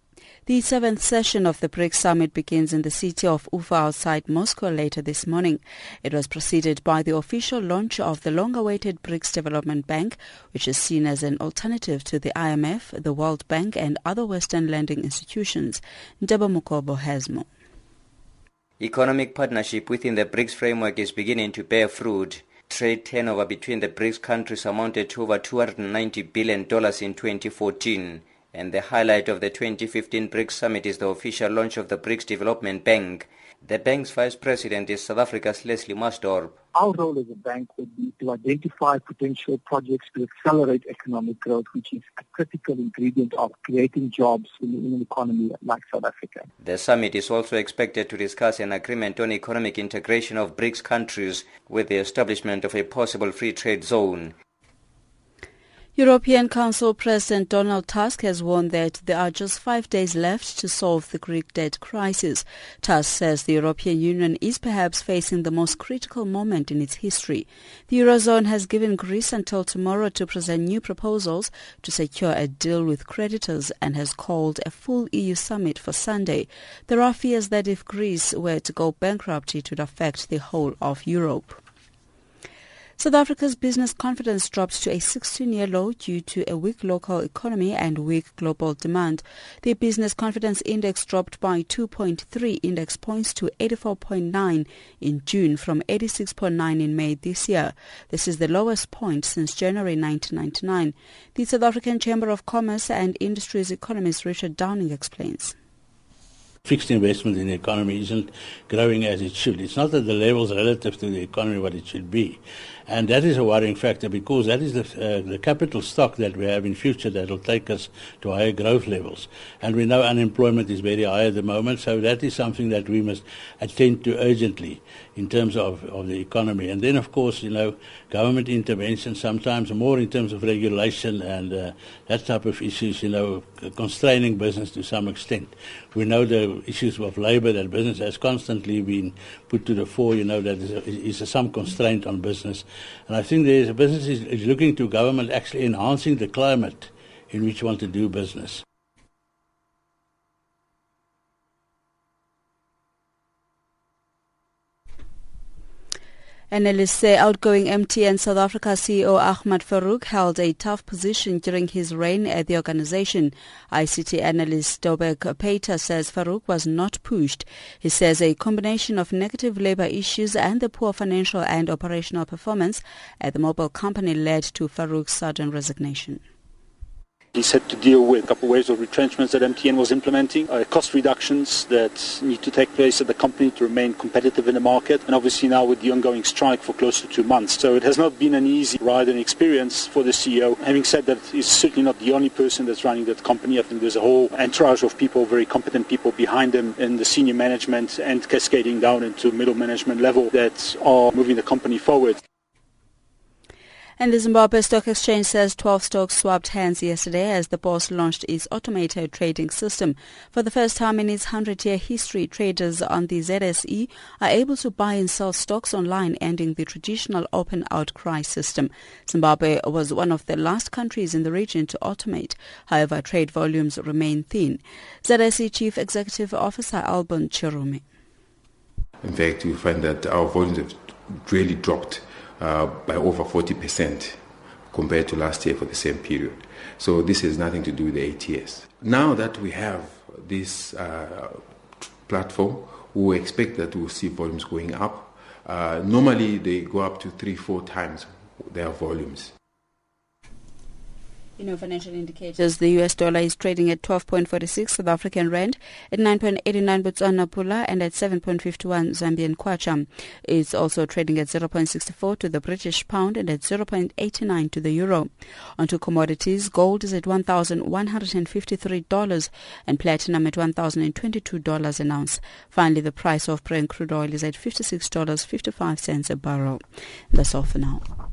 The seventh session of the BRICS summit begins in the city of Ufa outside Moscow later this morning. It was preceded by the official launch of the long-awaited BRICS Development Bank, which is seen as an alternative to the IMF, the World Bank and other Western lending institutions. Ndaba Mukobo has more. Economic partnership within the BRICS framework is beginning to bear fruit. Trade turnover between the BRICS countries amounted to over $290 billion in 2014 and the highlight of the 2015 BRICS summit is the official launch of the BRICS Development Bank. The bank's vice president is South Africa's Leslie Maasdorp. Our role as a bank would be to identify potential projects to accelerate economic growth, which is a critical ingredient of creating jobs in, in an economy like South Africa. The summit is also expected to discuss an agreement on economic integration of BRICS countries with the establishment of a possible free trade zone. European Council President Donald Tusk has warned that there are just five days left to solve the Greek debt crisis. Tusk says the European Union is perhaps facing the most critical moment in its history. The Eurozone has given Greece until tomorrow to present new proposals to secure a deal with creditors and has called a full EU summit for Sunday. There are fears that if Greece were to go bankrupt, it would affect the whole of Europe. South Africa's business confidence dropped to a 16-year low due to a weak local economy and weak global demand. The business confidence index dropped by 2.3 index points to 84.9 in June from 86.9 in May this year. This is the lowest point since January 1999. The South African Chamber of Commerce and Industries economist Richard Downing explains fixed investment in the economy isn't growing as it should. It's not at the levels relative to the economy what it should be. And that is a worrying factor because that is the, uh, the capital stock that we have in future that will take us to higher growth levels. And we know unemployment is very high at the moment, so that is something that we must attend to urgently in terms of, of the economy. And then, of course, you know, government intervention sometimes more in terms of regulation and uh, that type of issues, you know, constraining business to some extent. We know the issues of labor that business has constantly been put to the fore, you know, that is, is some constraint on business. And I think there's a business is, is looking to government actually enhancing the climate in which you want to do business. Analysts say outgoing MTN South Africa CEO Ahmad Farroukh held a tough position during his reign at the organization. ICT analyst Dobek Pater says Farroukh was not pushed. He says a combination of negative labor issues and the poor financial and operational performance at the mobile company led to Farroukh's sudden resignation. He's had to deal with a couple of waves of retrenchments that MTN was implementing, uh, cost reductions that need to take place at the company to remain competitive in the market, and obviously now with the ongoing strike for close to two months. So it has not been an easy ride and experience for the CEO. Having said that, he's certainly not the only person that's running that company. I think there's a whole entourage of people, very competent people behind him in the senior management and cascading down into middle management level that are moving the company forward. And the Zimbabwe Stock Exchange says 12 stocks swapped hands yesterday as the boss launched its automated trading system. For the first time in its 100-year history, traders on the ZSE are able to buy and sell stocks online, ending the traditional open outcry system. Zimbabwe was one of the last countries in the region to automate. However, trade volumes remain thin. ZSE Chief Executive Officer Alban Chirume. In fact, you find that our volumes have really dropped uh, by over 40% compared to last year for the same period. So this has nothing to do with the ATS. Now that we have this uh, platform, we expect that we'll see volumes going up. Uh, normally they go up to three, four times their volumes. You know, financial indicators, the US dollar is trading at 12.46 South African rand, at 9.89 Botswana pula, and at 7.51 Zambian kwacha. It's also trading at 0.64 to the British pound and at 0.89 to the euro. Onto commodities, gold is at $1,153 and platinum at $1,022 an ounce. Finally, the price of Brent crude oil is at $56.55 a barrel. That's all for now.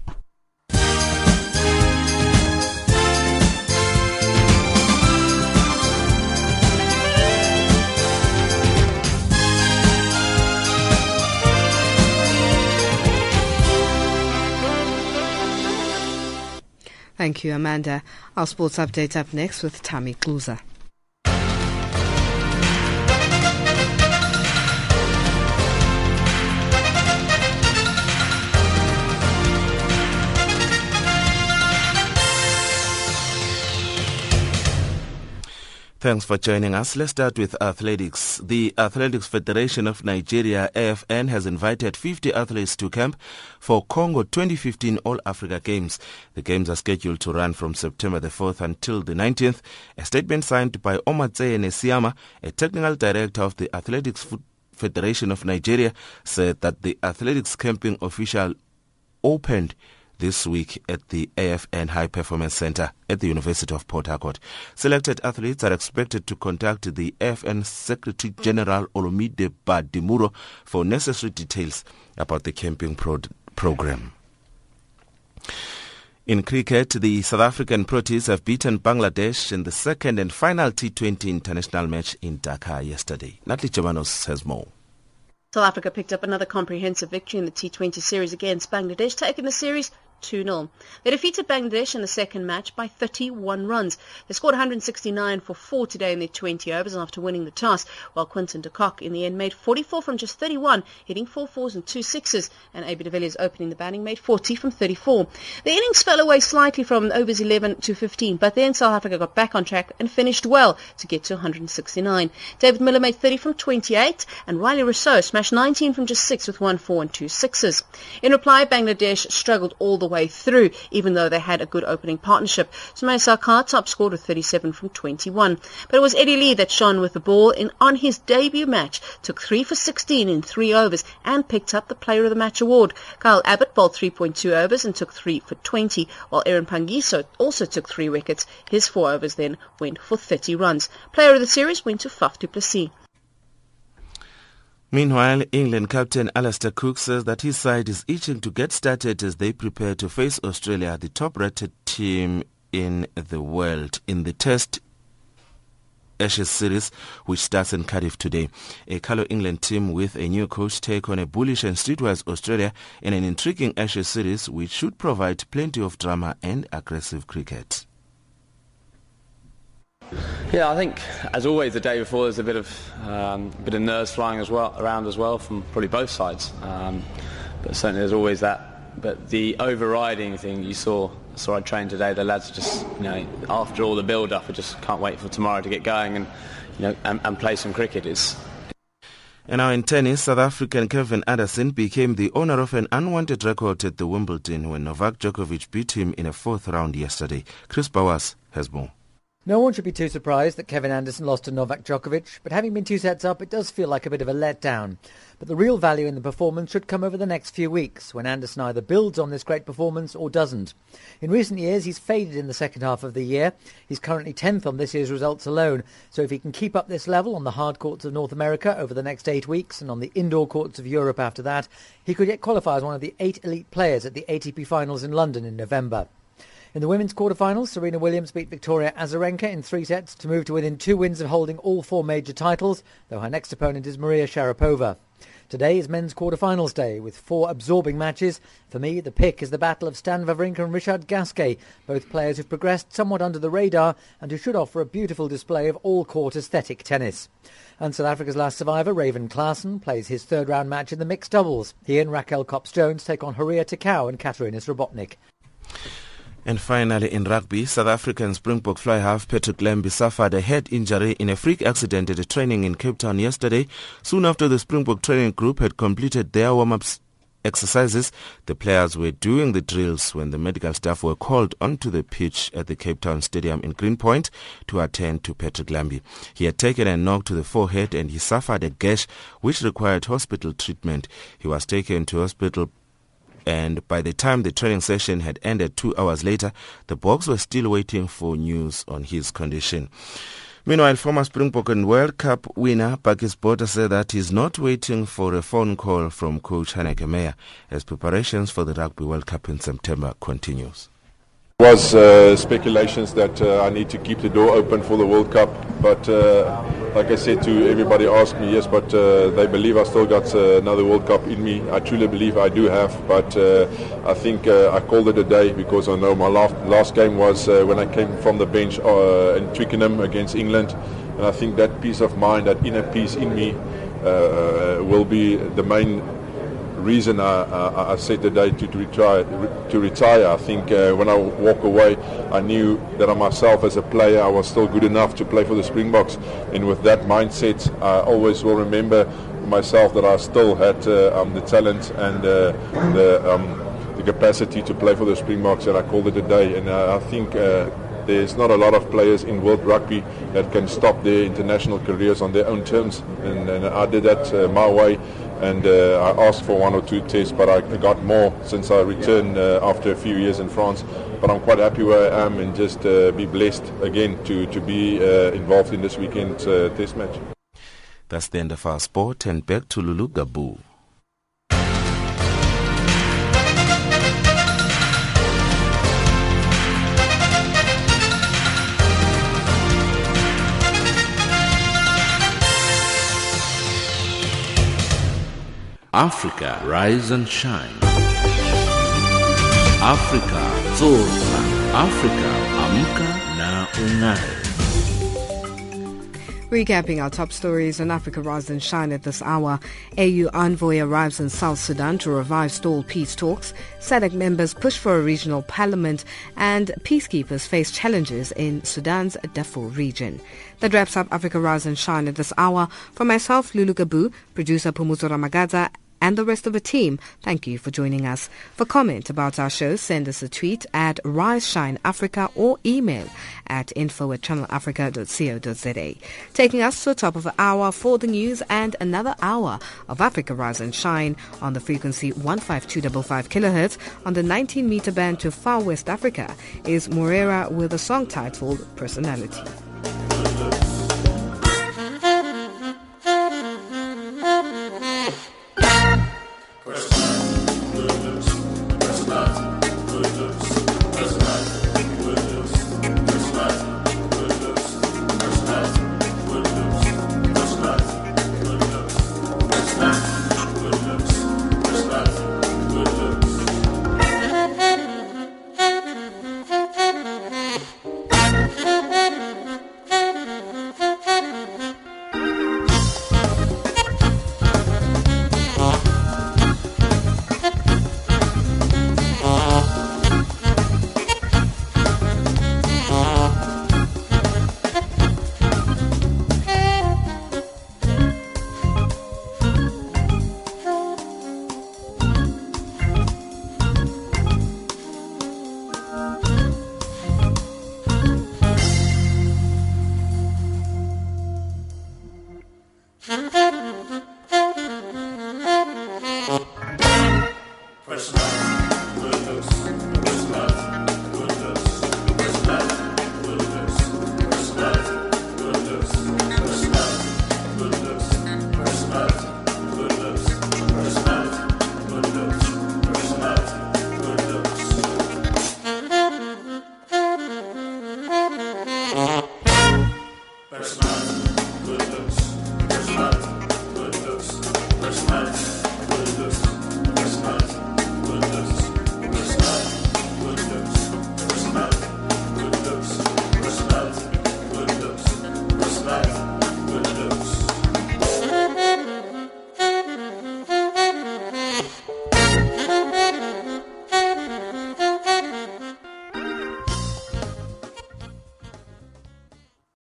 Thank you, Amanda. Our sports update up next with Tammy Kluser. Thanks for joining us. Let's start with athletics. The Athletics Federation of Nigeria, AFN, has invited 50 athletes to camp for Congo 2015 All Africa Games. The games are scheduled to run from September the 4th until the 19th. A statement signed by Omatseye Nesiyama, a technical director of the Athletics Federation of Nigeria, said that the athletics camping official opened this week at the AFN High Performance Center at the University of Port Harcourt. Selected athletes are expected to contact the AFN Secretary General Olumide Badimuro for necessary details about the camping pro- program. In cricket, the South African Proteas have beaten Bangladesh in the second and final T20 international match in Dhaka yesterday. Natalie Chemanos has more. South Africa picked up another comprehensive victory in the T20 series against Bangladesh, taking the series 2-0. They defeated Bangladesh in the second match by 31 runs. They scored 169 for 4 today in their 20 overs after winning the toss, while Quinton de Kock in the end made 44 from just 31, hitting 4 fours and 2 sixes, and AB de Villiers opening the batting made 40 from 34. The innings fell away slightly from overs 11 to 15, but then South Africa got back on track and finished well to get to 169. David Miller made 30 from 28, and Rilee Rossouw smashed 19 from just 6 with 1 4 and 2 sixes. In reply, Bangladesh struggled all the way way through, even though they had a good opening partnership. Soumya Sarkar top scored with 37 from 21. But it was Eddie Leie that shone with the ball and on his debut match, took 3 for 16 in 3 overs and picked up the Player of the Match award. Kyle Abbott bowled 3.2 overs and took 3 for 20, while Aaron Phangiso also took 3 wickets. His 4 overs then went for 30 runs. Player of the series went to Faf du Plessis. Meanwhile, England captain Alastair Cook says that his side is itching to get started as they prepare to face Australia, the top-rated team in the world, in the Test Ashes series, which starts in Cardiff today. A Colour England team with a new coach take on a bullish and streetwise Australia in an intriguing Ashes series, which should provide plenty of drama and aggressive cricket. Yeah, I think as always the day before there's a bit of um, bit of nerves flying as well around as well from probably both sides. Um, but certainly there's always that. But the overriding thing you saw saw I trained today. The lads just you know after all the build up, I just can't wait for tomorrow to get going and you know and, and play some cricket. It's and now in tennis, South African Kevin Anderson became the owner of an unwanted record at the Wimbledon when Novak Djokovic beat him in a fourth round yesterday. Chris Bowers has more. No one should be too surprised that Kevin Anderson lost to Novak Djokovic, but having been two sets up, it does feel like a bit of a letdown. But the real value in the performance should come over the next few weeks, when Anderson either builds on this great performance or doesn't. In recent years, he's faded in the second half of the year. He's currently 10th on this year's results alone, so if he can keep up this level on the hard courts of North America over the next eight weeks and on the indoor courts of Europe after that, he could yet qualify as one of the eight elite players at the ATP finals in London in November. In the women's quarterfinals, Serena Williams beat Victoria Azarenka in three sets to move to within two wins of holding all four major titles, though her next opponent is Maria Sharapova. Today is men's quarter-finals day with four absorbing matches. For me, the pick is the battle of Stan Wawrinka and Richard Gasquet, both players who've progressed somewhat under the radar and who should offer a beautiful display of all-court aesthetic tennis. And South Africa's last survivor, Raven Klaasen, plays his third round match in the mixed doubles. He and Raquel Kops-Jones take on Horia Tecău and Katarina Srebotnik. And finally, in rugby, South African Springbok fly half Patrick Lambie suffered a head injury in a freak accident at a training in Cape Town yesterday. Soon after the Springbok training group had completed their warm-ups exercises, the players were doing the drills when the medical staff were called onto the pitch at the Cape Town Stadium in Greenpoint to attend to Patrick Lambie. He had taken a knock to the forehead and he suffered a gash which required hospital treatment. He was taken to hospital and by the time the training session had ended two hours later, the Boks were still waiting for news on his condition. Meanwhile, former Springbok and World Cup winner Bakkies Botha said that he's not waiting for a phone call from coach Heyneke Meyer as preparations for the Rugby World Cup in September continues was uh, speculations that uh, I need to keep the door open for the World Cup, but uh, like I said to everybody, asked me yes, but uh, they believe I still got uh, another World Cup in me. I truly believe I do have, but uh, I think I called it a day because I know my last, last game was when I came from the bench in Twickenham against England, and I think that peace of mind, that inner peace in me, will be the main reason I, I, I said today to, to, retire. To retire, I think uh, when I walk away, I knew that I myself as a player, I was still good enough to play for the Springboks, and with that mindset, I always will remember myself that I still had uh, um, the talent and uh, the, um, the capacity to play for the Springboks, and I called it a day. And I think uh, there's not a lot of players in world rugby that can stop their international careers on their own terms, and, and I did that uh, my way and uh, I asked for one or two tests, but I got more since I returned uh, after a few years in France. But I'm quite happy where I am and just uh, be blessed again to, to be uh, involved in this weekend's uh, test match. That's the end of our sport and back to Lulu Gabu. Africa, rise and shine. Africa, zorka. Africa, amka na ungae. Recapping our top stories on Africa Rise and Shine at this hour. AU envoy arrives in South Sudan to revive stalled peace talks. SADC members push for a regional parliament and peacekeepers face challenges in Sudan's Darfur region. That wraps up Africa Rise and Shine at this hour. For myself, Lulu Gabu, producer Pumuzo Ramagaza, and the rest of the team, thank you for joining us. For comment about our show, send us a tweet at Rise Shine Africa or email at info at channelafrica.co.za. Taking us to the top of the hour for the news and another hour of Africa Rise and Shine on the frequency 15255 kilohertz on the 19 meter band to far West Africa is Morera with a song titled Personality.